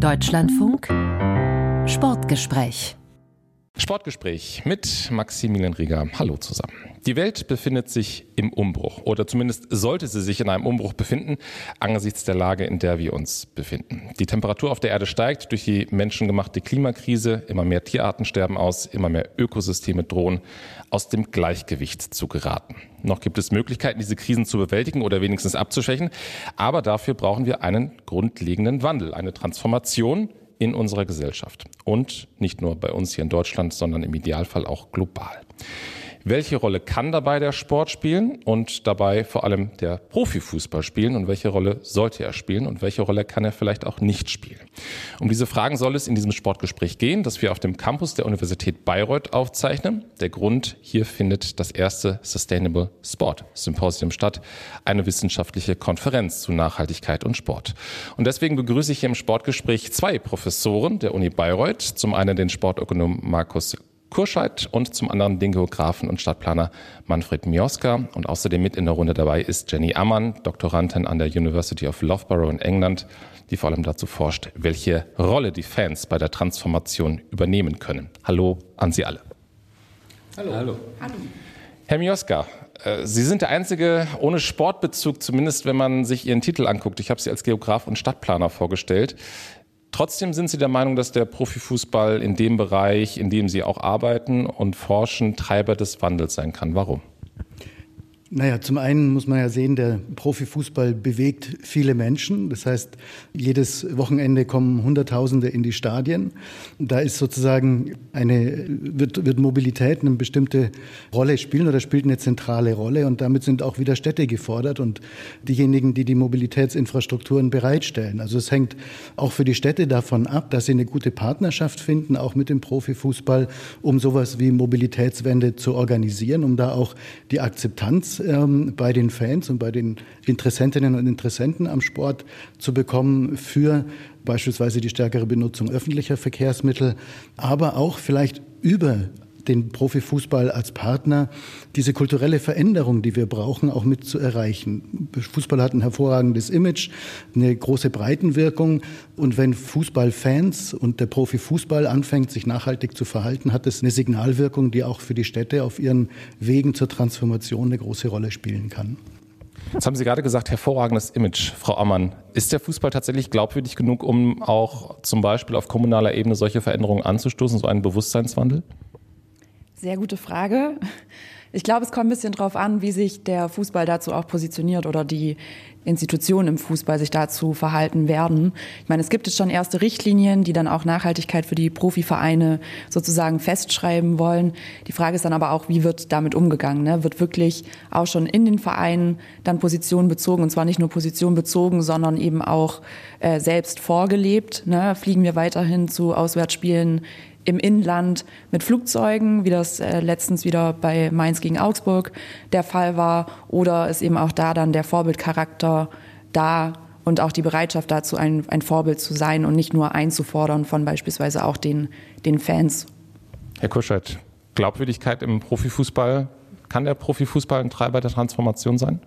Deutschlandfunk Sportgespräch Sportgespräch mit Maximilian Rieger. Hallo zusammen. Die Welt befindet sich im Umbruch oder zumindest sollte sie sich in einem Umbruch befinden angesichts der Lage, in der wir uns befinden. Die Temperatur auf der Erde steigt durch die menschengemachte Klimakrise, immer mehr Tierarten sterben aus, immer mehr Ökosysteme drohen aus dem Gleichgewicht zu geraten. Noch gibt es Möglichkeiten, diese Krisen zu bewältigen oder wenigstens abzuschwächen, aber dafür brauchen wir einen grundlegenden Wandel, eine Transformation in unserer Gesellschaft. Und nicht nur bei uns hier in Deutschland, sondern im Idealfall auch global. Welche Rolle kann dabei der Sport spielen und dabei vor allem der Profifußball spielen und welche Rolle sollte er spielen und welche Rolle kann er vielleicht auch nicht spielen? Um diese Fragen soll es in diesem Sportgespräch gehen, das wir auf dem Campus der Universität Bayreuth aufzeichnen. Der Grund, hier findet das erste Sustainable Sport Symposium statt, eine wissenschaftliche Konferenz zu Nachhaltigkeit und Sport. Und deswegen begrüße ich hier im Sportgespräch zwei Professoren der Uni Bayreuth, zum einen den Sportökonom Markus Kurscheid und zum anderen den Geografen und Stadtplaner Manfred Mioska. Und außerdem mit in der Runde dabei ist Jenny Ammann, Doktorandin an der University of Loughborough in England, die vor allem dazu forscht, welche Rolle die Fans bei der Transformation übernehmen können. Hallo an Sie alle. Hallo. Hallo. Hallo. Herr Mioska, äh, Sie sind der Einzige ohne Sportbezug, zumindest wenn man sich Ihren Titel anguckt. Ich habe Sie als Geograf und Stadtplaner vorgestellt. Trotzdem sind Sie der Meinung, dass der Profifußball in dem Bereich, in dem Sie auch arbeiten und forschen, Treiber des Wandels sein kann. Warum? Naja, zum einen muss man ja sehen, der Profifußball bewegt viele Menschen. Das heißt, jedes Wochenende kommen Hunderttausende in die Stadien. Da ist sozusagen eine, wird, wird Mobilität eine bestimmte Rolle spielen oder spielt eine zentrale Rolle. Und damit sind auch wieder Städte gefordert und diejenigen, die die Mobilitätsinfrastrukturen bereitstellen. Also es hängt auch für die Städte davon ab, dass sie eine gute Partnerschaft finden, auch mit dem Profifußball, um sowas wie Mobilitätswende zu organisieren, um da auch die Akzeptanz ähm, bei den Fans und bei den Interessentinnen und Interessenten am Sport zu bekommen für beispielsweise die stärkere Benutzung öffentlicher Verkehrsmittel, aber auch vielleicht über den Profifußball als Partner diese kulturelle Veränderung, die wir brauchen, auch mit zu erreichen. Fußball hat ein hervorragendes Image, eine große Breitenwirkung. Und wenn Fußballfans und der Profifußball anfängt, sich nachhaltig zu verhalten, hat es eine Signalwirkung, die auch für die Städte auf ihren Wegen zur Transformation eine große Rolle spielen kann. Jetzt haben Sie gerade gesagt, hervorragendes Image, Frau Ammann. Ist der Fußball tatsächlich glaubwürdig genug, um auch zum Beispiel auf kommunaler Ebene solche Veränderungen anzustoßen, so einen Bewusstseinswandel? Sehr gute Frage. Ich glaube, es kommt ein bisschen darauf an, wie sich der Fußball dazu auch positioniert oder die Institutionen im Fußball sich dazu verhalten werden. Ich meine, es gibt jetzt schon erste Richtlinien, die dann auch Nachhaltigkeit für die Profivereine sozusagen festschreiben wollen. Die Frage ist dann aber auch, wie wird damit umgegangen? Ne? Wird wirklich auch schon in den Vereinen dann Position bezogen und zwar nicht nur Position bezogen, sondern eben auch äh, selbst vorgelebt? Ne? Fliegen wir weiterhin zu Auswärtsspielen im Inland mit Flugzeugen, wie das äh, letztens wieder bei Mainz gegen Augsburg der Fall war, oder ist eben auch da dann der Vorbildcharakter da und auch die Bereitschaft dazu, ein, ein Vorbild zu sein und nicht nur einzufordern von beispielsweise auch den, den Fans. Herr Kuschert, Glaubwürdigkeit im Profifußball, kann der Profifußball ein Treiber der Transformation sein?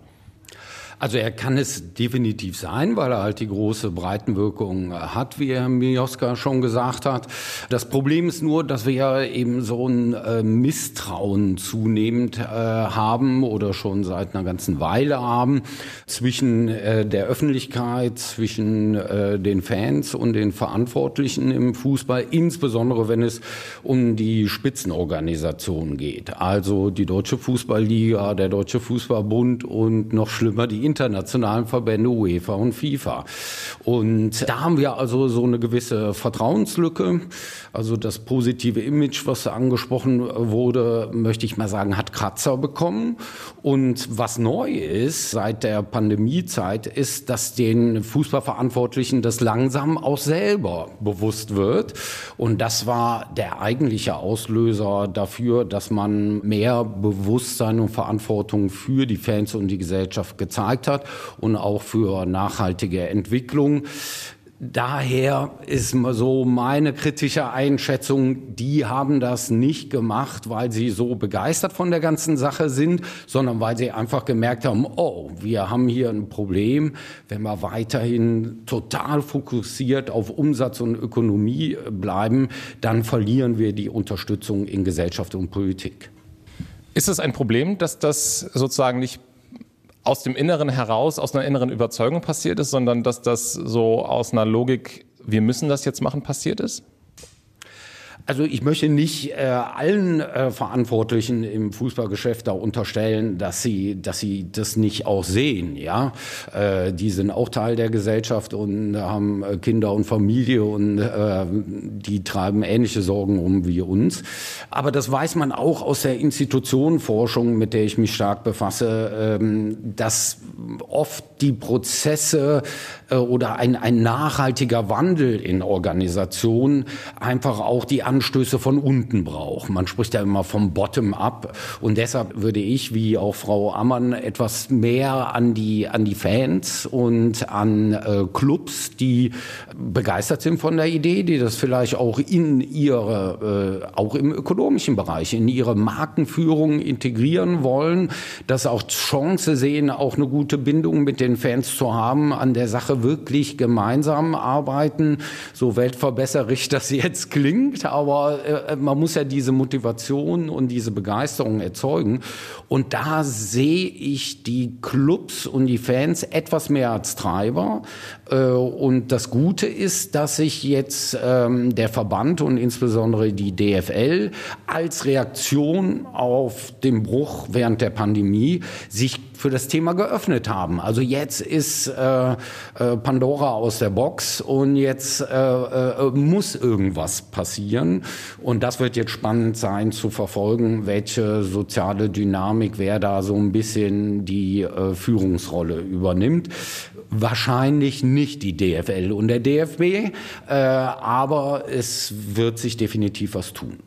Also er kann es definitiv sein, weil er halt die große Breitenwirkung hat, wie Herr Mioska schon gesagt hat. Das Problem ist nur, dass wir ja eben so ein äh, Misstrauen zunehmend äh, haben oder schon seit einer ganzen Weile haben zwischen äh, der Öffentlichkeit, zwischen äh, den Fans und den Verantwortlichen im Fußball, insbesondere wenn es um die Spitzenorganisationen geht. Also die Deutsche Fußballliga, der Deutsche Fußballbund und noch schlimmer die internationalen Verbände UEFA und FIFA. Und da haben wir also so eine gewisse Vertrauenslücke. Also das positive Image, was angesprochen wurde, möchte ich mal sagen, hat Kratzer bekommen. Und was neu ist seit der Pandemiezeit, ist, dass den Fußballverantwortlichen das langsam auch selber bewusst wird. Und das war der eigentliche Auslöser dafür, dass man mehr Bewusstsein und Verantwortung für die Fans und die Gesellschaft gezeigt hat und auch für nachhaltige Entwicklung. daher ist so meine kritische Einschätzung, die haben das nicht gemacht, weil sie so begeistert von der ganzen Sache sind, sondern weil sie einfach gemerkt haben, oh, wir haben hier ein Problem, wenn wir weiterhin total fokussiert auf Umsatz und Ökonomie bleiben, dann verlieren wir die Unterstützung in Gesellschaft und Politik. Ist es ein Problem, dass das sozusagen nicht aus dem Inneren heraus, aus einer inneren Überzeugung passiert ist, sondern dass das so aus einer Logik, wir müssen das jetzt machen, passiert ist? Also ich möchte nicht äh, allen äh, Verantwortlichen im Fußballgeschäft da unterstellen, dass sie, dass sie das nicht auch sehen. Ja, äh, die sind auch Teil der Gesellschaft und haben äh, Kinder und Familie und äh, die treiben ähnliche Sorgen um wie uns. Aber das weiß man auch aus der Institutionenforschung, mit der ich mich stark befasse, ähm, dass oft die Prozesse äh, oder ein, ein nachhaltiger Wandel in Organisationen einfach auch die Anstöße von unten braucht. Man spricht ja immer vom Bottom-up und deshalb würde ich, wie auch Frau Ammann, etwas mehr an die, an die Fans und an äh, Clubs, die begeistert sind von der Idee, die das vielleicht auch in ihre, äh, auch im ökonomischen Bereich, in ihre Markenführung integrieren wollen, das auch Chance sehen, auch eine gute Bindung mit den Fans zu haben, an der Sache wirklich gemeinsam arbeiten, so weltverbesserig das jetzt klingt, aber äh, man muss ja diese Motivation und diese Begeisterung erzeugen. Und da sehe ich die Clubs und die Fans etwas mehr als Treiber. Äh, und das Gute ist, dass sich jetzt ähm, der Verband und insbesondere die DFL als Reaktion auf den Bruch während der Pandemie sich für das Thema geöffnet haben. Also jetzt ist äh, äh, Pandora aus der Box und jetzt äh, äh, muss irgendwas passieren. Und das wird jetzt spannend sein zu verfolgen, welche soziale Dynamik, wer da so ein bisschen die äh, Führungsrolle übernimmt. Wahrscheinlich nicht die DFL und der DFB, äh, aber es wird sich definitiv was tun.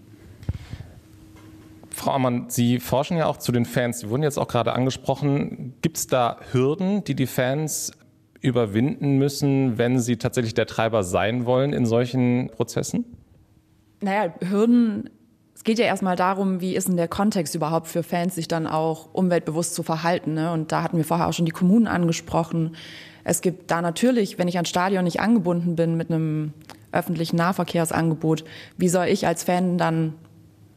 Frau Ammann, Sie forschen ja auch zu den Fans. Sie wurden jetzt auch gerade angesprochen. Gibt es da Hürden, die die Fans überwinden müssen, wenn sie tatsächlich der Treiber sein wollen in solchen Prozessen? Naja, Hürden, es geht ja erstmal darum, wie ist denn der Kontext überhaupt für Fans, sich dann auch umweltbewusst zu verhalten. Ne? Und da hatten wir vorher auch schon die Kommunen angesprochen. Es gibt da natürlich, wenn ich ans Stadion nicht angebunden bin mit einem öffentlichen Nahverkehrsangebot, wie soll ich als Fan dann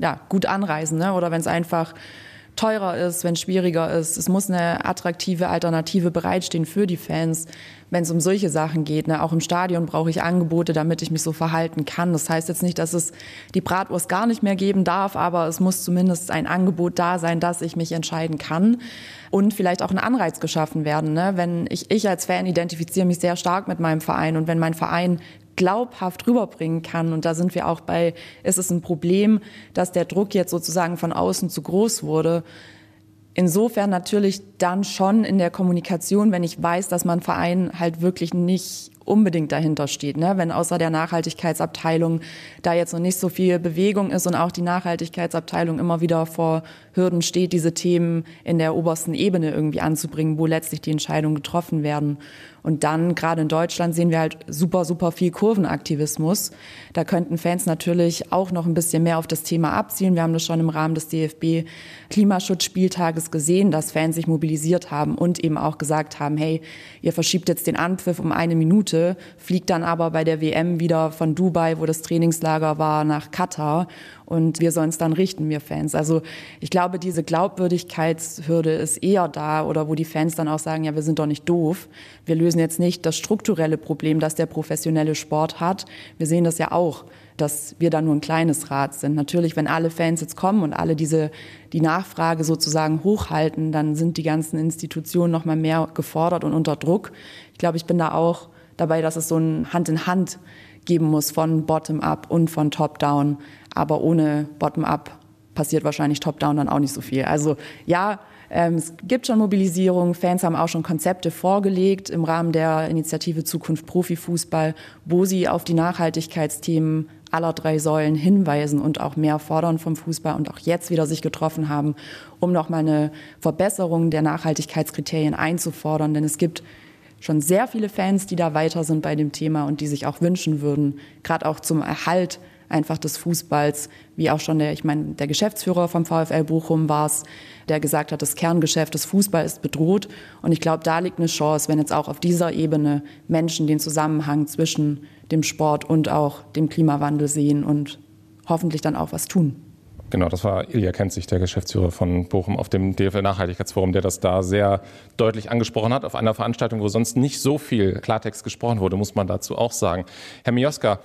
ja, gut anreisen. Ne? Oder wenn es einfach teurer ist, wenn es schwieriger ist. Es muss eine attraktive Alternative bereitstehen für die Fans, wenn es um solche Sachen geht. Ne? Auch im Stadion brauche ich Angebote, damit ich mich so verhalten kann. Das heißt jetzt nicht, dass es die Bratwurst gar nicht mehr geben darf, aber es muss zumindest ein Angebot da sein, dass ich mich entscheiden kann. Und vielleicht auch ein Anreiz geschaffen werden. Ne? Wenn ich, ich als Fan identifiziere mich sehr stark mit meinem Verein und wenn mein Verein glaubhaft rüberbringen kann. Und da sind wir auch bei, ist es ein Problem, dass der Druck jetzt sozusagen von außen zu groß wurde. Insofern natürlich dann schon in der Kommunikation, wenn ich weiß, dass mein Verein halt wirklich nicht unbedingt dahinter steht. Ne? Wenn außer der Nachhaltigkeitsabteilung da jetzt noch nicht so viel Bewegung ist und auch die Nachhaltigkeitsabteilung immer wieder vor Hürden steht, diese Themen in der obersten Ebene irgendwie anzubringen, wo letztlich die Entscheidungen getroffen werden. Und dann, gerade in Deutschland, sehen wir halt super, super viel Kurvenaktivismus. Da könnten Fans natürlich auch noch ein bisschen mehr auf das Thema abzielen. Wir haben das schon im Rahmen des DFB Klimaschutzspieltages gesehen, dass Fans sich mobilisiert haben und eben auch gesagt haben, hey, ihr verschiebt jetzt den Anpfiff um eine Minute, fliegt dann aber bei der WM wieder von Dubai, wo das Trainingslager war, nach Katar und wir sollen es dann richten, wir Fans. Also ich glaube, diese Glaubwürdigkeitshürde ist eher da oder wo die Fans dann auch sagen, ja, wir sind doch nicht doof. Wir lösen jetzt nicht das strukturelle Problem, das der professionelle Sport hat. Wir sehen das ja auch dass wir da nur ein kleines Rad sind. Natürlich, wenn alle Fans jetzt kommen und alle diese die Nachfrage sozusagen hochhalten, dann sind die ganzen Institutionen noch mal mehr gefordert und unter Druck. Ich glaube, ich bin da auch dabei, dass es so ein Hand in Hand geben muss von Bottom-up und von Top-down. Aber ohne Bottom-up passiert wahrscheinlich Top-down dann auch nicht so viel. Also ja, ähm, es gibt schon Mobilisierung. Fans haben auch schon Konzepte vorgelegt im Rahmen der Initiative Zukunft Profifußball, wo sie auf die Nachhaltigkeitsthemen aller drei Säulen hinweisen und auch mehr fordern vom Fußball und auch jetzt wieder sich getroffen haben, um nochmal eine Verbesserung der Nachhaltigkeitskriterien einzufordern. Denn es gibt schon sehr viele Fans, die da weiter sind bei dem Thema und die sich auch wünschen würden, gerade auch zum Erhalt einfach des Fußballs, wie auch schon der, ich meine, der Geschäftsführer vom VfL Bochum war es, der gesagt hat, das Kerngeschäft des Fußballs ist bedroht. Und ich glaube, da liegt eine Chance, wenn jetzt auch auf dieser Ebene Menschen den Zusammenhang zwischen dem Sport und auch dem Klimawandel sehen und hoffentlich dann auch was tun. Genau, das war Ilja Kenzig, der Geschäftsführer von Bochum auf dem DFL Nachhaltigkeitsforum, der das da sehr deutlich angesprochen hat, auf einer Veranstaltung, wo sonst nicht so viel Klartext gesprochen wurde, muss man dazu auch sagen. Herr Mioska,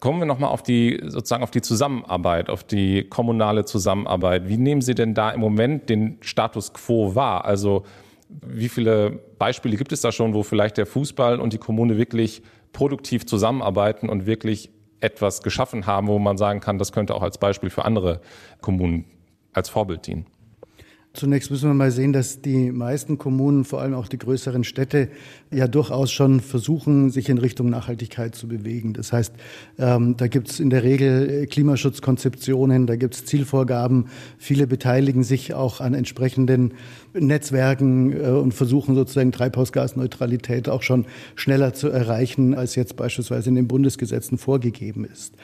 kommen wir nochmal auf die, sozusagen auf die Zusammenarbeit, auf die kommunale Zusammenarbeit. Wie nehmen Sie denn da im Moment den Status quo wahr? Also, wie viele Beispiele gibt es da schon, wo vielleicht der Fußball und die Kommune wirklich produktiv zusammenarbeiten und wirklich etwas geschaffen haben, wo man sagen kann, das könnte auch als Beispiel für andere Kommunen als Vorbild dienen? Zunächst müssen wir mal sehen, dass die meisten Kommunen, vor allem auch die größeren Städte, ja durchaus schon versuchen, sich in Richtung Nachhaltigkeit zu bewegen. Das heißt, ähm, da gibt es in der Regel Klimaschutzkonzeptionen, da gibt es Zielvorgaben. Viele beteiligen sich auch an entsprechenden Netzwerken äh, und versuchen sozusagen Treibhausgasneutralität auch schon schneller zu erreichen, als jetzt beispielsweise in den Bundesgesetzen vorgegeben ist.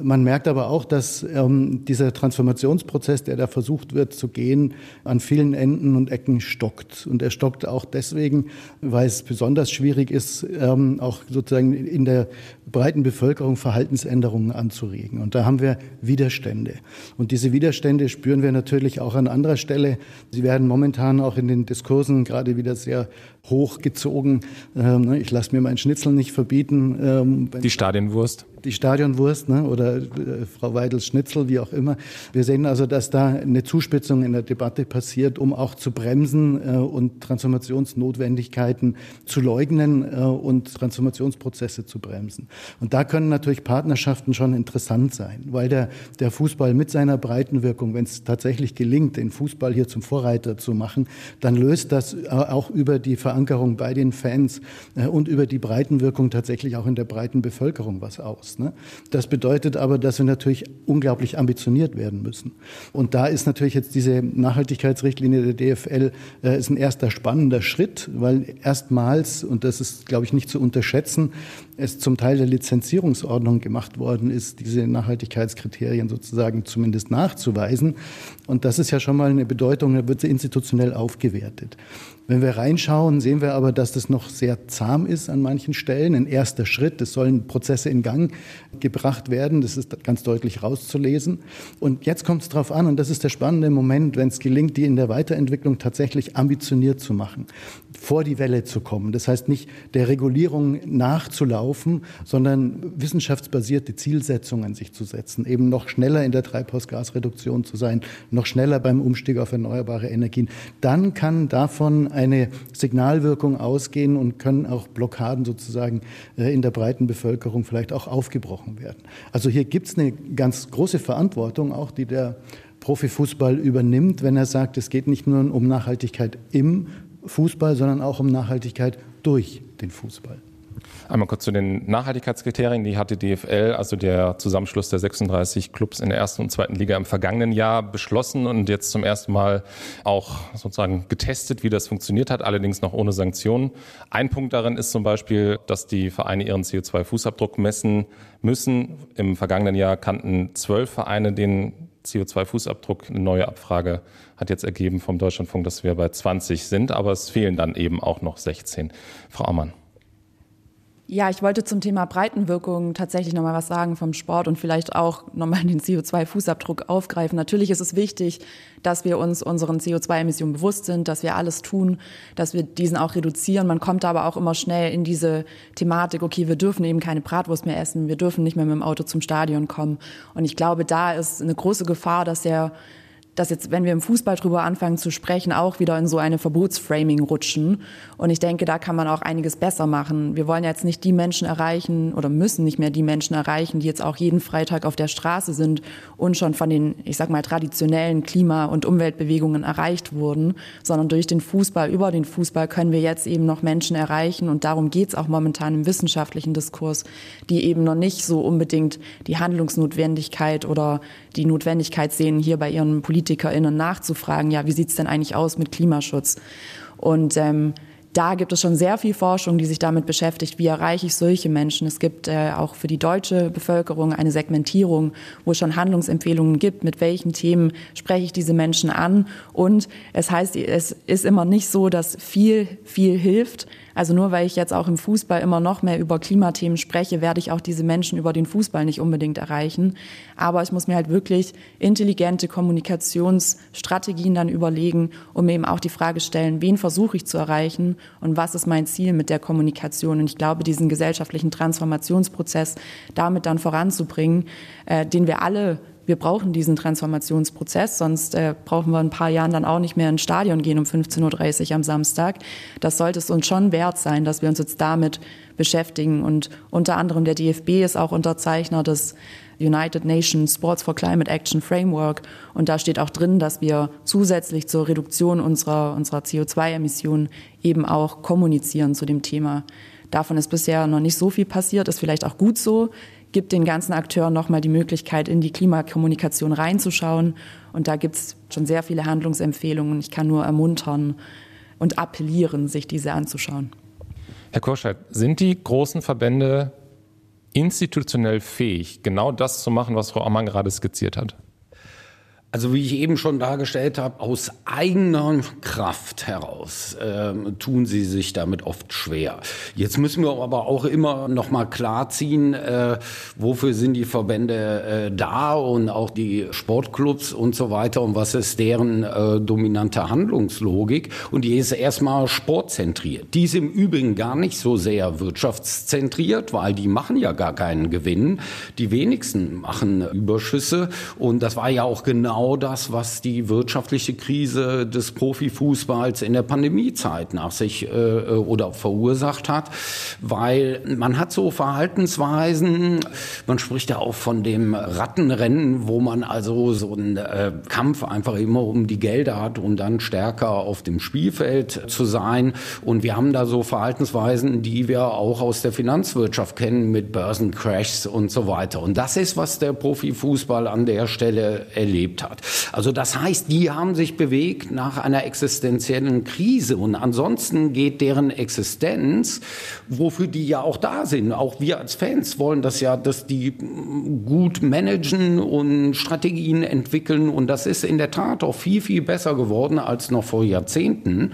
Man merkt aber auch, dass ähm, dieser Transformationsprozess, der da versucht wird zu gehen, an vielen Enden und Ecken stockt. Und er stockt auch deswegen, weil es besonders schwierig ist, ähm, auch sozusagen in der breiten Bevölkerung Verhaltensänderungen anzuregen. Und da haben wir Widerstände. Und diese Widerstände spüren wir natürlich auch an anderer Stelle. Sie werden momentan auch in den Diskursen gerade wieder sehr hochgezogen. Ähm, ne, ich lasse mir meinen Schnitzel nicht verbieten. Ähm, die Stadionwurst die Stadionwurst ne, oder äh, Frau Weidels Schnitzel, wie auch immer. Wir sehen also, dass da eine Zuspitzung in der Debatte passiert, um auch zu bremsen äh, und Transformationsnotwendigkeiten zu leugnen äh, und Transformationsprozesse zu bremsen. Und da können natürlich Partnerschaften schon interessant sein, weil der, der Fußball mit seiner Breitenwirkung, wenn es tatsächlich gelingt, den Fußball hier zum Vorreiter zu machen, dann löst das äh, auch über die Verankerung bei den Fans äh, und über die Breitenwirkung tatsächlich auch in der breiten Bevölkerung was aus aus. Ne? Das bedeutet aber, dass wir natürlich unglaublich ambitioniert werden müssen. Und da ist natürlich jetzt diese Nachhaltigkeitsrichtlinie der DFL äh, ist ein erster spannender Schritt, weil erstmals, und das ist, glaube ich, nicht zu unterschätzen, es zum Teil der Lizenzierungsordnung gemacht worden ist, diese Nachhaltigkeitskriterien sozusagen zumindest nachzuweisen. Und das ist ja schon mal eine Bedeutung, da wird sie institutionell aufgewertet. Wenn wir reinschauen, sehen wir aber, dass das noch sehr zahm ist an manchen Stellen. Ein erster Schritt, es sollen Prozesse in Gang gebracht werden, das ist ganz deutlich rauszulesen. Und jetzt kommt es darauf an, und das ist der spannende Moment, wenn es gelingt, die in der Weiterentwicklung tatsächlich ambitioniert zu machen, vor die Welle zu kommen. Das heißt nicht der Regulierung nachzulaufen, sondern wissenschaftsbasierte Zielsetzungen sich zu setzen, eben noch schneller in der Treibhausgasreduktion zu sein, noch schneller beim Umstieg auf erneuerbare Energien. Dann kann davon eine Signalwirkung ausgehen und können auch Blockaden sozusagen äh, in der breiten Bevölkerung vielleicht auch aufgebrochen werden. Also hier gibt es eine ganz große Verantwortung, auch die der Profifußball übernimmt, wenn er sagt, es geht nicht nur um Nachhaltigkeit im Fußball, sondern auch um Nachhaltigkeit durch den Fußball. Einmal kurz zu den Nachhaltigkeitskriterien. Die hat die DFL, also der Zusammenschluss der 36 Clubs in der ersten und zweiten Liga im vergangenen Jahr beschlossen und jetzt zum ersten Mal auch sozusagen getestet, wie das funktioniert hat, allerdings noch ohne Sanktionen. Ein Punkt darin ist zum Beispiel, dass die Vereine ihren CO2-Fußabdruck messen müssen. Im vergangenen Jahr kannten zwölf Vereine den CO2-Fußabdruck. Eine neue Abfrage hat jetzt ergeben vom Deutschlandfunk, dass wir bei 20 sind, aber es fehlen dann eben auch noch 16. Frau Aumann. Ja, ich wollte zum Thema Breitenwirkung tatsächlich noch mal was sagen vom Sport und vielleicht auch noch mal den CO2-Fußabdruck aufgreifen. Natürlich ist es wichtig, dass wir uns unseren CO2-Emissionen bewusst sind, dass wir alles tun, dass wir diesen auch reduzieren. Man kommt aber auch immer schnell in diese Thematik, okay, wir dürfen eben keine Bratwurst mehr essen, wir dürfen nicht mehr mit dem Auto zum Stadion kommen. Und ich glaube, da ist eine große Gefahr, dass der dass jetzt, wenn wir im Fußball drüber anfangen zu sprechen, auch wieder in so eine Verbotsframing rutschen. Und ich denke, da kann man auch einiges besser machen. Wir wollen jetzt nicht die Menschen erreichen oder müssen nicht mehr die Menschen erreichen, die jetzt auch jeden Freitag auf der Straße sind und schon von den, ich sag mal, traditionellen Klima- und Umweltbewegungen erreicht wurden, sondern durch den Fußball, über den Fußball können wir jetzt eben noch Menschen erreichen. Und darum geht es auch momentan im wissenschaftlichen Diskurs, die eben noch nicht so unbedingt die Handlungsnotwendigkeit oder die Notwendigkeit sehen, hier bei ihren PolitikerInnen nachzufragen, ja, wie sieht's denn eigentlich aus mit Klimaschutz? Und ähm, da gibt es schon sehr viel Forschung, die sich damit beschäftigt, wie erreiche ich solche Menschen. Es gibt äh, auch für die deutsche Bevölkerung eine Segmentierung, wo es schon Handlungsempfehlungen gibt, mit welchen Themen spreche ich diese Menschen an. Und es heißt, es ist immer nicht so, dass viel, viel hilft. Also nur weil ich jetzt auch im Fußball immer noch mehr über Klimathemen spreche, werde ich auch diese Menschen über den Fußball nicht unbedingt erreichen. Aber ich muss mir halt wirklich intelligente Kommunikationsstrategien dann überlegen mir eben auch die Frage stellen, wen versuche ich zu erreichen und was ist mein Ziel mit der Kommunikation. Und ich glaube, diesen gesellschaftlichen Transformationsprozess damit dann voranzubringen, äh, den wir alle wir brauchen diesen Transformationsprozess, sonst äh, brauchen wir ein paar Jahren dann auch nicht mehr ins Stadion gehen um 15.30 Uhr am Samstag. Das sollte es uns schon wert sein, dass wir uns jetzt damit beschäftigen. Und unter anderem der DFB ist auch Unterzeichner des United Nations Sports for Climate Action Framework. Und da steht auch drin, dass wir zusätzlich zur Reduktion unserer, unserer CO2-Emissionen eben auch kommunizieren zu dem Thema. Davon ist bisher noch nicht so viel passiert, ist vielleicht auch gut so gibt den ganzen Akteuren nochmal die Möglichkeit, in die Klimakommunikation reinzuschauen. Und da gibt es schon sehr viele Handlungsempfehlungen. Ich kann nur ermuntern und appellieren, sich diese anzuschauen. Herr Korscheid, sind die großen Verbände institutionell fähig, genau das zu machen, was Frau Ammann gerade skizziert hat? Also wie ich eben schon dargestellt habe, aus eigener Kraft heraus äh, tun sie sich damit oft schwer. Jetzt müssen wir aber auch immer noch mal klarziehen, äh, wofür sind die Verbände äh, da und auch die Sportclubs und so weiter und was ist deren äh, dominante Handlungslogik. Und die ist erstmal sportzentriert. Die ist im Übrigen gar nicht so sehr wirtschaftszentriert, weil die machen ja gar keinen Gewinn. Die wenigsten machen Überschüsse und das war ja auch genau genau das, was die wirtschaftliche Krise des Profifußballs in der Pandemiezeit nach sich äh, oder verursacht hat, weil man hat so Verhaltensweisen, man spricht ja auch von dem Rattenrennen, wo man also so einen äh, Kampf einfach immer um die Gelder hat, um dann stärker auf dem Spielfeld zu sein. Und wir haben da so Verhaltensweisen, die wir auch aus der Finanzwirtschaft kennen mit Börsencrashs und so weiter. Und das ist, was der Profifußball an der Stelle erlebt hat hat. Also das heißt, die haben sich bewegt nach einer existenziellen Krise und ansonsten geht deren Existenz, wofür die ja auch da sind, auch wir als Fans wollen das ja, dass die gut managen und Strategien entwickeln und das ist in der Tat auch viel, viel besser geworden als noch vor Jahrzehnten.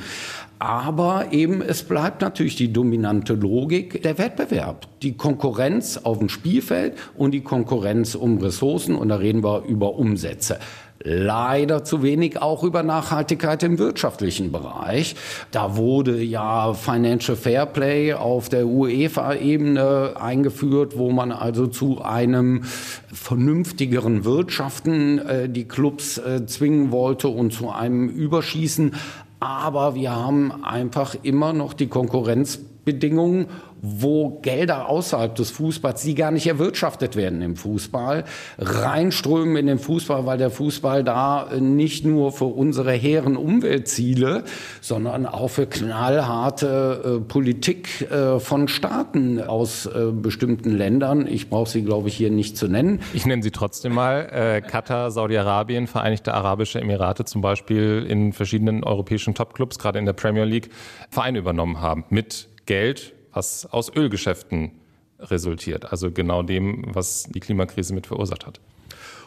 Aber eben, es bleibt natürlich die dominante Logik der Wettbewerb. Die Konkurrenz auf dem Spielfeld und die Konkurrenz um Ressourcen. Und da reden wir über Umsätze leider zu wenig auch über Nachhaltigkeit im wirtschaftlichen Bereich. Da wurde ja Financial Fairplay auf der UEFA-Ebene eingeführt, wo man also zu einem vernünftigeren Wirtschaften äh, die Clubs äh, zwingen wollte und zu einem Überschießen. Aber wir haben einfach immer noch die Konkurrenzbedingungen wo Gelder außerhalb des Fußballs, die gar nicht erwirtschaftet werden im Fußball, reinströmen in den Fußball, weil der Fußball da nicht nur für unsere hehren Umweltziele, sondern auch für knallharte äh, Politik äh, von Staaten aus äh, bestimmten Ländern, ich brauche sie, glaube ich, hier nicht zu nennen. Ich nenne sie trotzdem mal. Äh, Katar, Saudi-Arabien, Vereinigte Arabische Emirate zum Beispiel in verschiedenen europäischen Topclubs, gerade in der Premier League, Vereine übernommen haben mit Geld was aus Ölgeschäften resultiert, also genau dem, was die Klimakrise mit verursacht hat.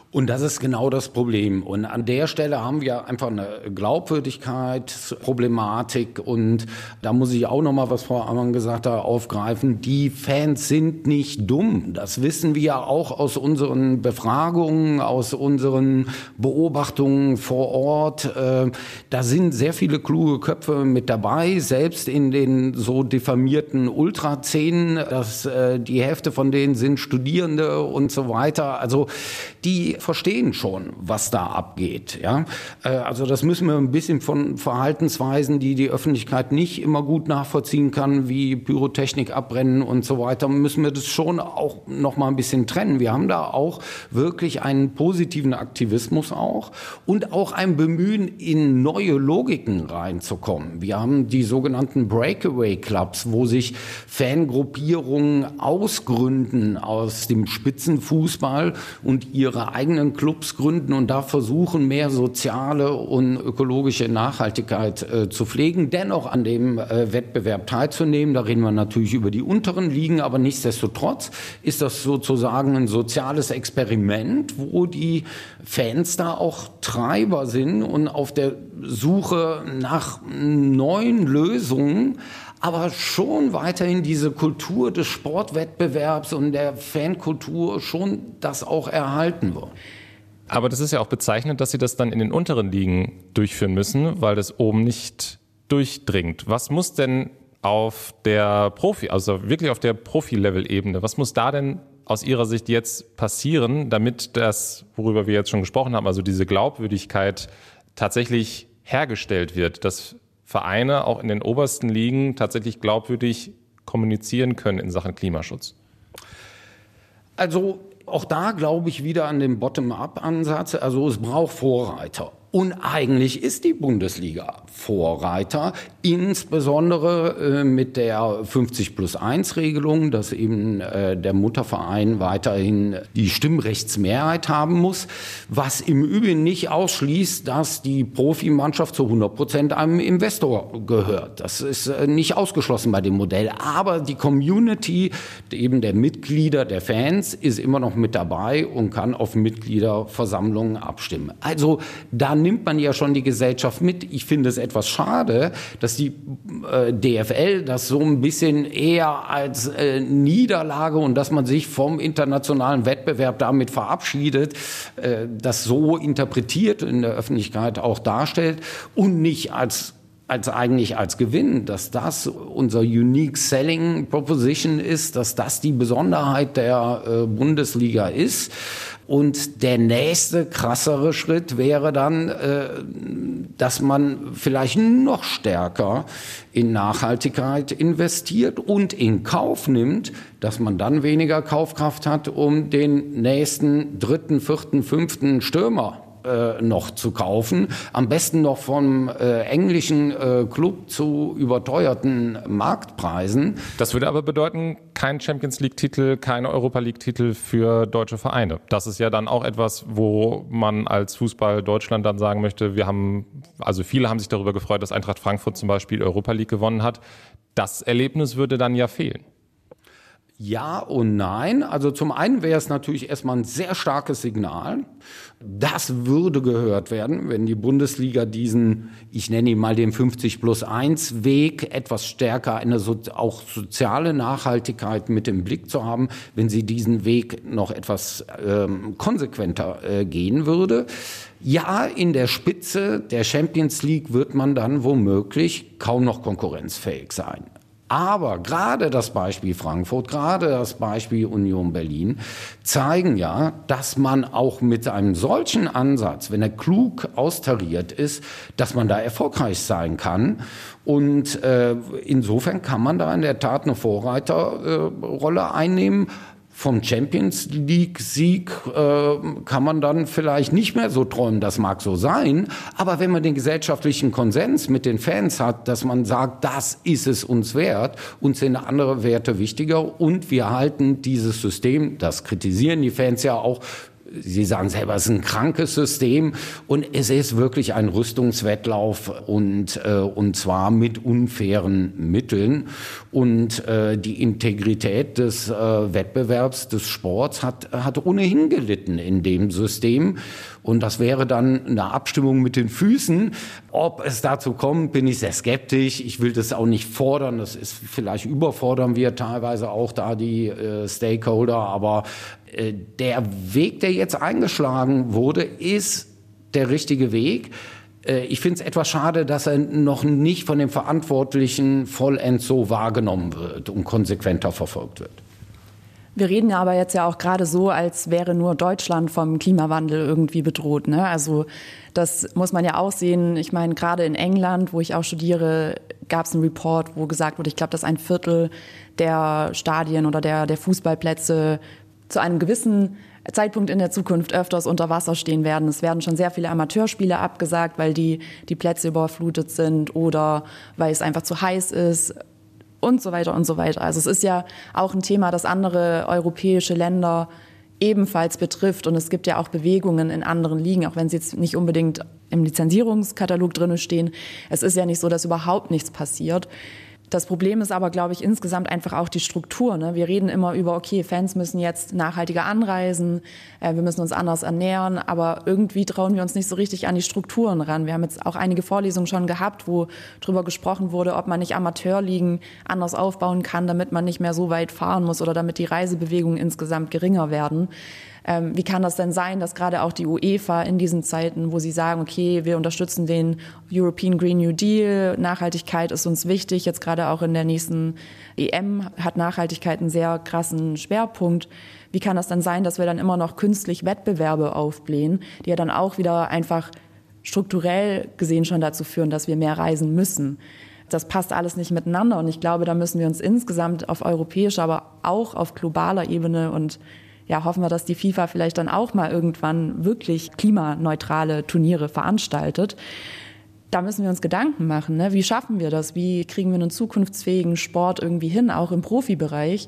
Und das ist genau das Problem. Und an der Stelle haben wir einfach eine Glaubwürdigkeitsproblematik. Und da muss ich auch noch mal, was Frau Ammann gesagt hat, aufgreifen. Die Fans sind nicht dumm. Das wissen wir auch aus unseren Befragungen, aus unseren Beobachtungen vor Ort. Äh, da sind sehr viele kluge Köpfe mit dabei, selbst in den so diffamierten Ultraszenen. dass äh, die Hälfte von denen sind Studierende und so weiter. Also die verstehen schon, was da abgeht. Ja? Äh, also das müssen wir ein bisschen von Verhaltensweisen, die die Öffentlichkeit nicht immer gut nachvollziehen kann, wie Pyrotechnik abbrennen und so weiter, müssen wir das schon auch noch mal ein bisschen trennen. Wir haben da auch wirklich einen positiven Aktivismus auch und auch ein Bemühen, in neue Logiken reinzukommen. Wir haben die sogenannten Breakaway Clubs, wo sich Fangruppierungen ausgründen aus dem Spitzenfußball und ihre eigenen eigenen Clubs gründen und da versuchen, mehr soziale und ökologische Nachhaltigkeit äh, zu pflegen, dennoch an dem äh, Wettbewerb teilzunehmen. Da reden wir natürlich über die unteren Ligen, aber nichtsdestotrotz ist das sozusagen ein soziales Experiment, wo die Fans da auch Treiber sind und auf der Suche nach neuen Lösungen aber schon weiterhin diese Kultur des Sportwettbewerbs und der Fankultur schon das auch erhalten wird. Aber das ist ja auch bezeichnend, dass Sie das dann in den unteren Ligen durchführen müssen, weil das oben nicht durchdringt. Was muss denn auf der Profi, also wirklich auf der Profi-Level-Ebene, was muss da denn aus Ihrer Sicht jetzt passieren, damit das, worüber wir jetzt schon gesprochen haben, also diese Glaubwürdigkeit tatsächlich hergestellt wird, dass Vereine auch in den obersten Ligen tatsächlich glaubwürdig kommunizieren können in Sachen Klimaschutz? Also auch da glaube ich wieder an den Bottom-up-Ansatz. Also es braucht Vorreiter. Und eigentlich ist die Bundesliga Vorreiter, insbesondere äh, mit der 50 plus 1 Regelung, dass eben äh, der Mutterverein weiterhin die Stimmrechtsmehrheit haben muss, was im Übrigen nicht ausschließt, dass die Profimannschaft zu 100 Prozent einem Investor gehört. Das ist äh, nicht ausgeschlossen bei dem Modell. Aber die Community eben der Mitglieder, der Fans ist immer noch mit dabei und kann auf Mitgliederversammlungen abstimmen. Also da nimmt man ja schon die Gesellschaft mit. Ich finde es etwas schade, dass die äh, DFL das so ein bisschen eher als äh, Niederlage und dass man sich vom internationalen Wettbewerb damit verabschiedet, äh, das so interpretiert in der Öffentlichkeit auch darstellt und nicht als als eigentlich als Gewinn, dass das unser Unique Selling Proposition ist, dass das die Besonderheit der äh, Bundesliga ist. Und der nächste krassere Schritt wäre dann, äh, dass man vielleicht noch stärker in Nachhaltigkeit investiert und in Kauf nimmt, dass man dann weniger Kaufkraft hat, um den nächsten dritten, vierten, fünften Stürmer äh, noch zu kaufen. Am besten noch vom äh, englischen äh, Club zu überteuerten Marktpreisen. Das würde aber bedeuten, kein Champions League-Titel, keine Europa League-Titel für deutsche Vereine. Das ist ja dann auch etwas, wo man als Fußball Deutschland dann sagen möchte, wir haben, also viele haben sich darüber gefreut, dass Eintracht Frankfurt zum Beispiel Europa League gewonnen hat. Das Erlebnis würde dann ja fehlen. Ja und nein. Also zum einen wäre es natürlich erstmal ein sehr starkes Signal. Das würde gehört werden, wenn die Bundesliga diesen, ich nenne ihn mal den 50 plus 1 Weg, etwas stärker eine so, auch soziale Nachhaltigkeit mit im Blick zu haben, wenn sie diesen Weg noch etwas ähm, konsequenter äh, gehen würde. Ja, in der Spitze der Champions League wird man dann womöglich kaum noch konkurrenzfähig sein. Aber gerade das Beispiel Frankfurt, gerade das Beispiel Union Berlin zeigen ja, dass man auch mit einem solchen Ansatz, wenn er klug austariert ist, dass man da erfolgreich sein kann. Und äh, insofern kann man da in der Tat eine Vorreiterrolle äh, einnehmen vom Champions League Sieg äh, kann man dann vielleicht nicht mehr so träumen, das mag so sein, aber wenn man den gesellschaftlichen Konsens mit den Fans hat, dass man sagt, das ist es uns wert, uns sind andere Werte wichtiger und wir halten dieses System, das kritisieren die Fans ja auch Sie sagen selber, es ist ein krankes System und es ist wirklich ein Rüstungswettlauf und, äh, und zwar mit unfairen Mitteln. Und äh, die Integrität des äh, Wettbewerbs, des Sports hat, hat ohnehin gelitten in dem System. Und das wäre dann eine Abstimmung mit den Füßen. Ob es dazu kommt, bin ich sehr skeptisch. Ich will das auch nicht fordern. Das ist vielleicht überfordern wir teilweise auch da die äh, Stakeholder. Aber äh, der Weg, der jetzt eingeschlagen wurde, ist der richtige Weg. Äh, ich finde es etwas schade, dass er noch nicht von den Verantwortlichen vollends so wahrgenommen wird und konsequenter verfolgt wird. Wir reden ja aber jetzt ja auch gerade so, als wäre nur Deutschland vom Klimawandel irgendwie bedroht. Ne? Also das muss man ja auch sehen. Ich meine, gerade in England, wo ich auch studiere, gab es einen Report, wo gesagt wurde, ich glaube, dass ein Viertel der Stadien oder der, der Fußballplätze zu einem gewissen Zeitpunkt in der Zukunft öfters unter Wasser stehen werden. Es werden schon sehr viele Amateurspiele abgesagt, weil die, die Plätze überflutet sind oder weil es einfach zu heiß ist und so weiter und so weiter. Also es ist ja auch ein Thema, das andere europäische Länder ebenfalls betrifft. Und es gibt ja auch Bewegungen in anderen Ligen, auch wenn sie jetzt nicht unbedingt im Lizenzierungskatalog drin stehen. Es ist ja nicht so, dass überhaupt nichts passiert. Das Problem ist aber, glaube ich, insgesamt einfach auch die Struktur. Ne? Wir reden immer über, okay, Fans müssen jetzt nachhaltiger anreisen, äh, wir müssen uns anders ernähren, aber irgendwie trauen wir uns nicht so richtig an die Strukturen ran. Wir haben jetzt auch einige Vorlesungen schon gehabt, wo darüber gesprochen wurde, ob man nicht Amateurligen anders aufbauen kann, damit man nicht mehr so weit fahren muss oder damit die Reisebewegungen insgesamt geringer werden. Ähm, wie kann das denn sein, dass gerade auch die UEFA in diesen Zeiten, wo sie sagen, okay, wir unterstützen den European Green New Deal, Nachhaltigkeit ist uns wichtig, jetzt gerade auch in der nächsten EM hat Nachhaltigkeit einen sehr krassen Schwerpunkt. Wie kann das dann sein, dass wir dann immer noch künstlich Wettbewerbe aufblähen, die ja dann auch wieder einfach strukturell gesehen schon dazu führen, dass wir mehr reisen müssen? Das passt alles nicht miteinander und ich glaube, da müssen wir uns insgesamt auf europäischer, aber auch auf globaler Ebene und ja, hoffen wir, dass die FIFA vielleicht dann auch mal irgendwann wirklich klimaneutrale Turniere veranstaltet. Da müssen wir uns Gedanken machen. Ne? Wie schaffen wir das? Wie kriegen wir einen zukunftsfähigen Sport irgendwie hin, auch im Profibereich,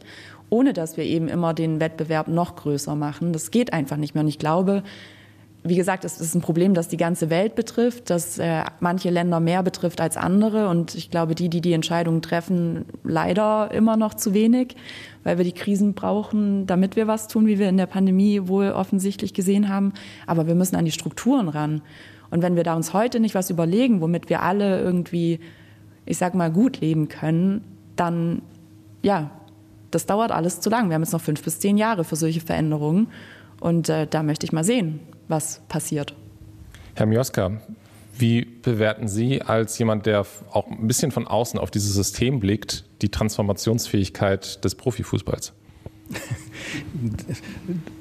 ohne dass wir eben immer den Wettbewerb noch größer machen? Das geht einfach nicht mehr. Und ich glaube, wie gesagt, es ist ein Problem, das die ganze Welt betrifft, das äh, manche Länder mehr betrifft als andere. Und ich glaube, die, die die Entscheidungen treffen, leider immer noch zu wenig, weil wir die Krisen brauchen, damit wir was tun, wie wir in der Pandemie wohl offensichtlich gesehen haben. Aber wir müssen an die Strukturen ran. Und wenn wir da uns heute nicht was überlegen, womit wir alle irgendwie, ich sag mal, gut leben können, dann, ja, das dauert alles zu lang. Wir haben jetzt noch fünf bis zehn Jahre für solche Veränderungen. Und äh, da möchte ich mal sehen, was passiert. Herr Mioska, wie bewerten Sie als jemand, der auch ein bisschen von außen auf dieses System blickt, die Transformationsfähigkeit des Profifußballs?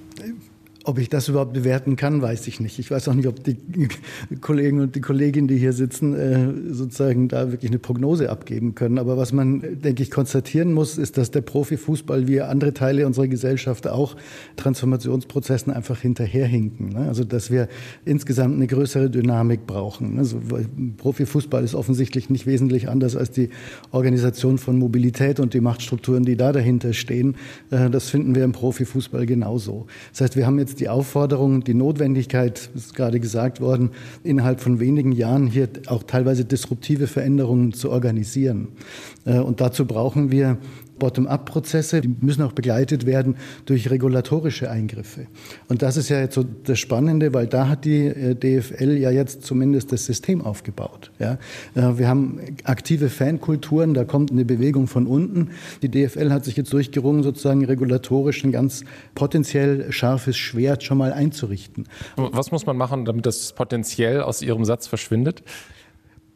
Ob ich das überhaupt bewerten kann, weiß ich nicht. Ich weiß auch nicht, ob die Kollegen und die Kolleginnen, die hier sitzen, äh, sozusagen da wirklich eine Prognose abgeben können. Aber was man, denke ich, konstatieren muss, ist, dass der Profifußball wie andere Teile unserer Gesellschaft auch Transformationsprozessen einfach hinterherhinken. Ne? Also, dass wir insgesamt eine größere Dynamik brauchen. Also, Profifußball ist offensichtlich nicht wesentlich anders als die Organisation von Mobilität und die Machtstrukturen, die da dahinter stehen. Äh, das finden wir im Profifußball genauso. Das heißt, wir haben jetzt die Aufforderung, die Notwendigkeit, ist gerade gesagt worden, innerhalb von wenigen Jahren hier auch teilweise disruptive Veränderungen zu organisieren. Äh, und dazu brauchen wir Bottom-up-Prozesse, die müssen auch begleitet werden durch regulatorische Eingriffe. Und das ist ja jetzt so das Spannende, weil da hat die äh, DFL ja jetzt zumindest das System aufgebaut. Ja? Äh, wir haben aktive Fankulturen, da kommt eine Bewegung von unten. Die DFL hat sich jetzt durchgerungen, sozusagen regulatorisch ein ganz potenziell scharfes Schwert schon mal einzurichten. Was muss man machen, damit das potenziell aus Ihrem Satz verschwindet?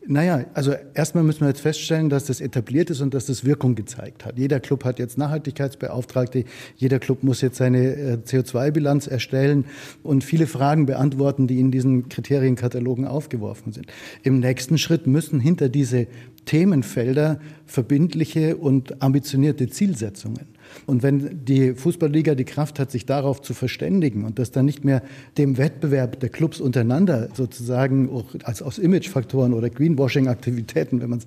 Naja, also erstmal müssen wir jetzt feststellen, dass das etabliert ist und dass das Wirkung gezeigt hat. Jeder Club hat jetzt Nachhaltigkeitsbeauftragte, jeder Club muss jetzt seine äh, CO2-Bilanz erstellen und viele Fragen beantworten, die in diesen Kriterienkatalogen aufgeworfen sind. Im nächsten Schritt müssen hinter diese Themenfelder verbindliche und ambitionierte Zielsetzungen. Und wenn die Fußballliga die Kraft hat, sich darauf zu verständigen und das dann nicht mehr dem Wettbewerb der Clubs untereinander sozusagen auch als aus Imagefaktoren oder Greenwashing-Aktivitäten, wenn man es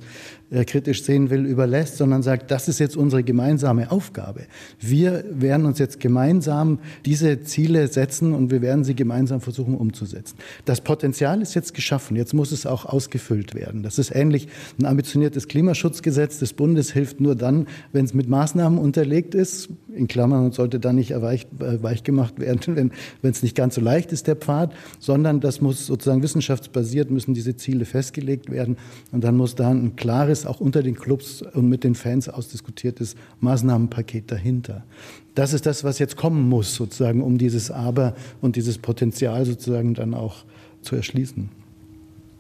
äh, kritisch sehen will, überlässt, sondern sagt, das ist jetzt unsere gemeinsame Aufgabe. Wir werden uns jetzt gemeinsam diese Ziele setzen und wir werden sie gemeinsam versuchen umzusetzen. Das Potenzial ist jetzt geschaffen. Jetzt muss es auch ausgefüllt werden. Das ist ähnlich. Ein ambitioniertes Klimaschutzgesetz des Bundes hilft nur dann, wenn es mit Maßnahmen unterlegt ist, in Klammern und sollte dann nicht erweicht, äh, weich gemacht werden, wenn, es nicht ganz so leicht ist, der Pfad, sondern das muss sozusagen wissenschaftsbasiert, müssen diese Ziele festgelegt werden und dann muss da ein klares, auch unter den Clubs und mit den Fans ausdiskutiertes Maßnahmenpaket dahinter. Das ist das, was jetzt kommen muss, sozusagen, um dieses Aber und dieses Potenzial sozusagen dann auch zu erschließen.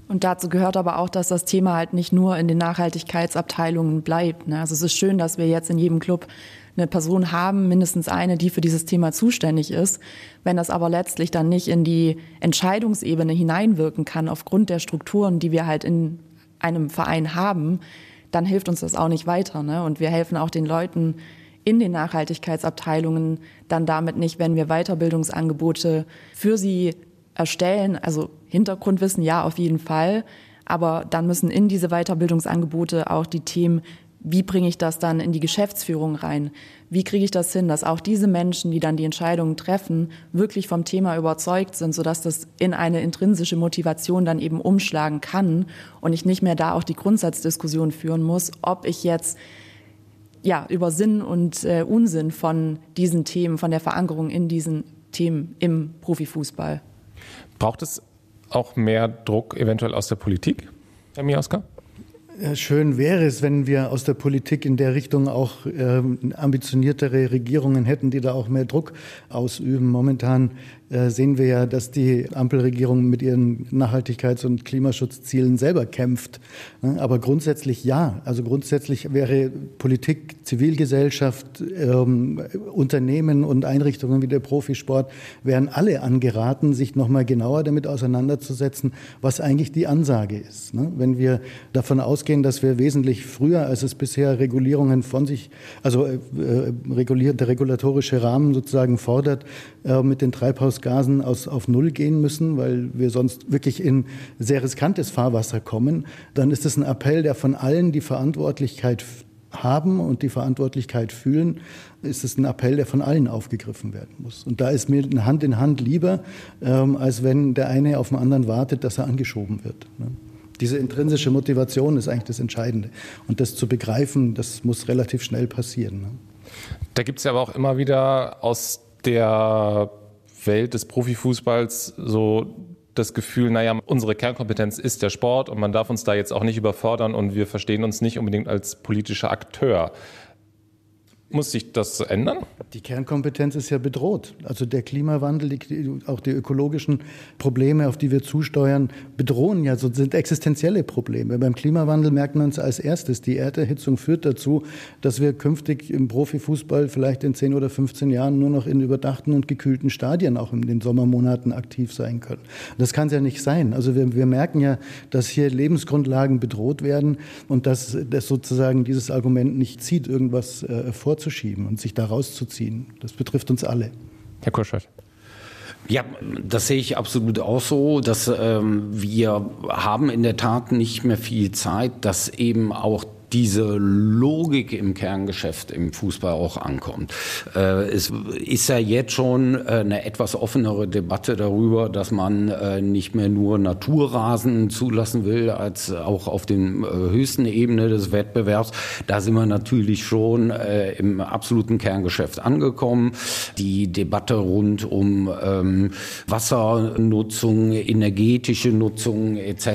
Und dazu gehört aber auch, dass das Thema halt nicht nur in den Nachhaltigkeitsabteilungen bleibt. Ne? Also es ist schön, dass wir jetzt in jedem Club eine Person haben, mindestens eine, die für dieses Thema zuständig ist. Wenn das aber letztlich dann nicht in die Entscheidungsebene hineinwirken kann, aufgrund der Strukturen, die wir halt in einem Verein haben, dann hilft uns das auch nicht weiter. Ne? Und wir helfen auch den Leuten in den Nachhaltigkeitsabteilungen dann damit nicht, wenn wir Weiterbildungsangebote für sie erstellen. Also Hintergrundwissen ja auf jeden Fall. Aber dann müssen in diese Weiterbildungsangebote auch die Themen wie bringe ich das dann in die Geschäftsführung rein? Wie kriege ich das hin, dass auch diese Menschen, die dann die Entscheidungen treffen, wirklich vom Thema überzeugt sind, sodass das in eine intrinsische Motivation dann eben umschlagen kann und ich nicht mehr da auch die Grundsatzdiskussion führen muss, ob ich jetzt ja, über Sinn und äh, Unsinn von diesen Themen, von der Verankerung in diesen Themen im Profifußball. Braucht es auch mehr Druck eventuell aus der Politik, Herr Mioska? Schön wäre es, wenn wir aus der Politik in der Richtung auch äh, ambitioniertere Regierungen hätten, die da auch mehr Druck ausüben. Momentan sehen wir ja, dass die Ampelregierung mit ihren Nachhaltigkeits- und Klimaschutzzielen selber kämpft. Aber grundsätzlich ja. Also grundsätzlich wäre Politik, Zivilgesellschaft, ähm, Unternehmen und Einrichtungen wie der Profisport wären alle angeraten, sich noch mal genauer damit auseinanderzusetzen, was eigentlich die Ansage ist. Ne? Wenn wir davon ausgehen, dass wir wesentlich früher, als es bisher Regulierungen von sich, also äh, reguliert, der regulatorische Rahmen sozusagen fordert, äh, mit den Treibhaus Treibhausgasen aus, auf Null gehen müssen, weil wir sonst wirklich in sehr riskantes Fahrwasser kommen, dann ist es ein Appell, der von allen die Verantwortlichkeit haben und die Verantwortlichkeit fühlen, ist es ein Appell, der von allen aufgegriffen werden muss. Und da ist mir eine Hand in Hand lieber, ähm, als wenn der eine auf den anderen wartet, dass er angeschoben wird. Ne? Diese intrinsische Motivation ist eigentlich das Entscheidende. Und das zu begreifen, das muss relativ schnell passieren. Ne? Da gibt es ja aber auch immer wieder aus der Welt des Profifußballs so das Gefühl, naja, unsere Kernkompetenz ist der Sport und man darf uns da jetzt auch nicht überfordern und wir verstehen uns nicht unbedingt als politischer Akteur. Muss sich das ändern? Die Kernkompetenz ist ja bedroht. Also der Klimawandel, die, auch die ökologischen Probleme, auf die wir zusteuern, bedrohen ja, so sind existenzielle Probleme. Beim Klimawandel merkt man es als erstes. Die Erderhitzung führt dazu, dass wir künftig im Profifußball vielleicht in 10 oder 15 Jahren nur noch in überdachten und gekühlten Stadien auch in den Sommermonaten aktiv sein können. Das kann es ja nicht sein. Also wir, wir merken ja, dass hier Lebensgrundlagen bedroht werden und dass, dass sozusagen dieses Argument nicht zieht, irgendwas äh, vor vorzuschieben und sich da rauszuziehen. Das betrifft uns alle. Herr Kurschert. Ja, das sehe ich absolut auch so, dass ähm, wir haben in der Tat nicht mehr viel Zeit, dass eben auch diese Logik im Kerngeschäft im Fußball auch ankommt. Äh, es ist ja jetzt schon äh, eine etwas offenere Debatte darüber, dass man äh, nicht mehr nur Naturrasen zulassen will, als auch auf den höchsten Ebene des Wettbewerbs. Da sind wir natürlich schon im absoluten Kerngeschäft angekommen. Die Debatte rund um ähm, Wassernutzung, energetische Nutzung etc.,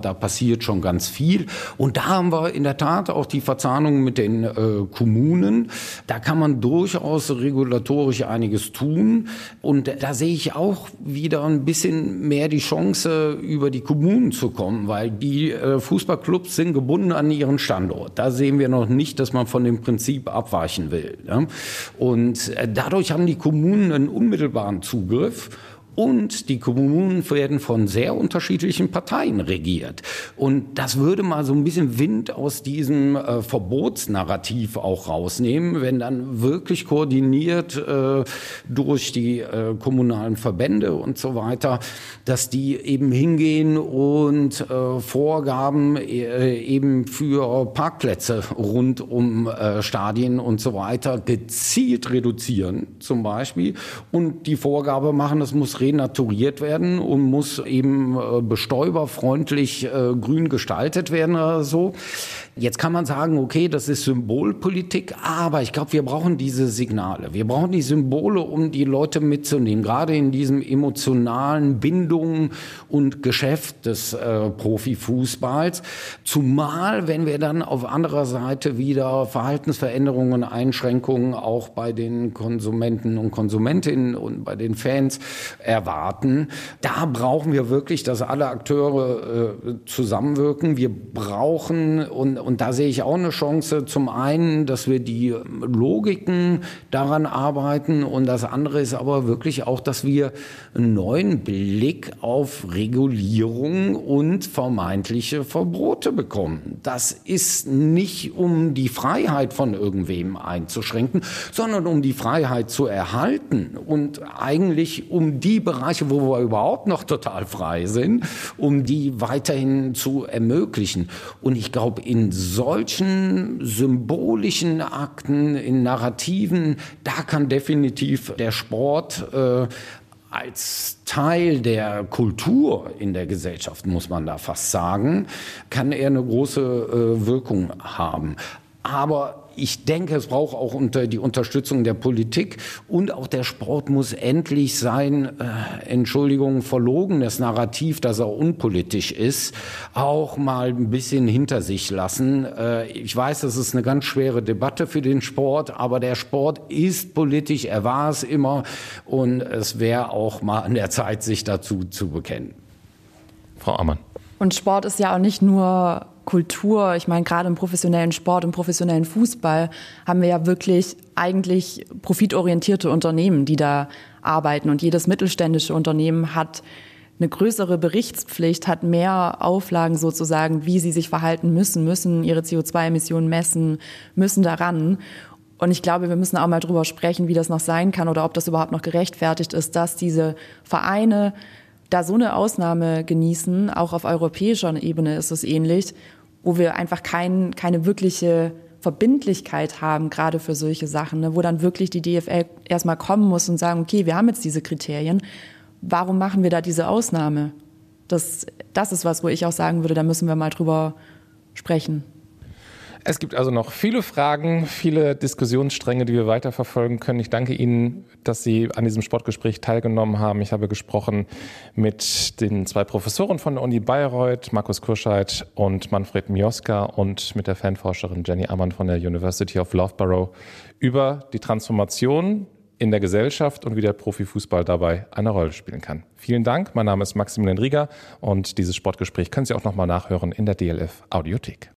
da passiert schon ganz viel. Und da haben wir in der Tat Tat auch die Verzahnung mit den äh, Kommunen. Da kann man durchaus regulatorisch einiges tun. Und da sehe ich auch wieder ein bisschen mehr die Chance, über die Kommunen zu kommen, weil die äh, Fußballclubs sind gebunden an ihren Standort. Da sehen wir noch nicht, dass man von dem Prinzip abweichen will. Ja? Und äh, dadurch haben die Kommunen einen unmittelbaren Zugriff und die Kommunen werden von sehr unterschiedlichen Parteien regiert. Und das würde mal so ein bisschen Wind aus diesem äh, Verbotsnarrativ auch rausnehmen, wenn dann wirklich koordiniert äh, durch die äh, kommunalen Verbände und so weiter, dass die eben hingehen und äh, Vorgaben äh, eben für Parkplätze rund um äh, Stadien und so weiter gezielt reduzieren, zum Beispiel, und die Vorgabe machen, es muss renaturiert werden und muss eben äh, bestäuberfreundlich äh, grün gestaltet werden oder so. Jetzt kann man sagen, okay, das ist Symbolpolitik, aber ich glaube, wir brauchen diese Signale. Wir brauchen die Symbole, um die Leute mitzunehmen, gerade in diesem emotionalen Bindung und Geschäft des äh, Profifußballs. Zumal, wenn wir dann auf anderer Seite wieder Verhaltensveränderungen, Einschränkungen auch bei den Konsumenten und Konsumentinnen und bei den Fans erwarten. Da brauchen wir wirklich, dass alle Akteure äh, zusammenwirken. Wir brauchen und und da sehe ich auch eine Chance. Zum einen, dass wir die Logiken daran arbeiten und das andere ist aber wirklich auch, dass wir einen neuen Blick auf Regulierung und vermeintliche Verbote bekommen. Das ist nicht um die Freiheit von irgendwem einzuschränken, sondern um die Freiheit zu erhalten und eigentlich um die Bereiche, wo wir überhaupt noch total frei sind, um die weiterhin zu ermöglichen. Und ich glaube, in solchen symbolischen Akten, in Narrativen, da kann definitiv der Sport äh, als Teil der Kultur in der Gesellschaft, muss man da fast sagen, kann er eine große äh, Wirkung haben. Aber ich denke, es braucht auch unter die Unterstützung der Politik und auch der Sport muss endlich sein, äh, Entschuldigung, verlogenes Narrativ, dass er unpolitisch ist, auch mal ein bisschen hinter sich lassen. Äh, ich weiß, das ist eine ganz schwere Debatte für den Sport, aber der Sport ist politisch, er war es immer und es wäre auch mal an der Zeit, sich dazu zu bekennen. Frau Ammann. Und Sport ist ja auch nicht nur Kultur, ich meine, gerade im professionellen Sport, im professionellen Fußball haben wir ja wirklich eigentlich profitorientierte Unternehmen, die da arbeiten. Und jedes mittelständische Unternehmen hat eine größere Berichtspflicht, hat mehr Auflagen sozusagen, wie sie sich verhalten müssen, müssen ihre CO2-Emissionen messen, müssen daran. Und ich glaube, wir müssen auch mal drüber sprechen, wie das noch sein kann oder ob das überhaupt noch gerechtfertigt ist, dass diese Vereine da so eine Ausnahme genießen, auch auf europäischer Ebene ist es ähnlich, wo wir einfach kein, keine wirkliche Verbindlichkeit haben, gerade für solche Sachen, ne, wo dann wirklich die DFL erstmal kommen muss und sagen, okay, wir haben jetzt diese Kriterien, warum machen wir da diese Ausnahme? Das, das ist was, wo ich auch sagen würde, da müssen wir mal drüber sprechen. Es gibt also noch viele Fragen, viele Diskussionsstränge, die wir weiterverfolgen können. Ich danke Ihnen, dass Sie an diesem Sportgespräch teilgenommen haben. Ich habe gesprochen mit den zwei Professoren von der Uni Bayreuth, Markus Kurscheid und Manfred Mioska und mit der Fanforscherin Jenny Ammann von der University of Loughborough über die Transformation in der Gesellschaft und wie der Profifußball dabei eine Rolle spielen kann. Vielen Dank. Mein Name ist Maximilian Rieger und dieses Sportgespräch können Sie auch nochmal nachhören in der DLF Audiothek.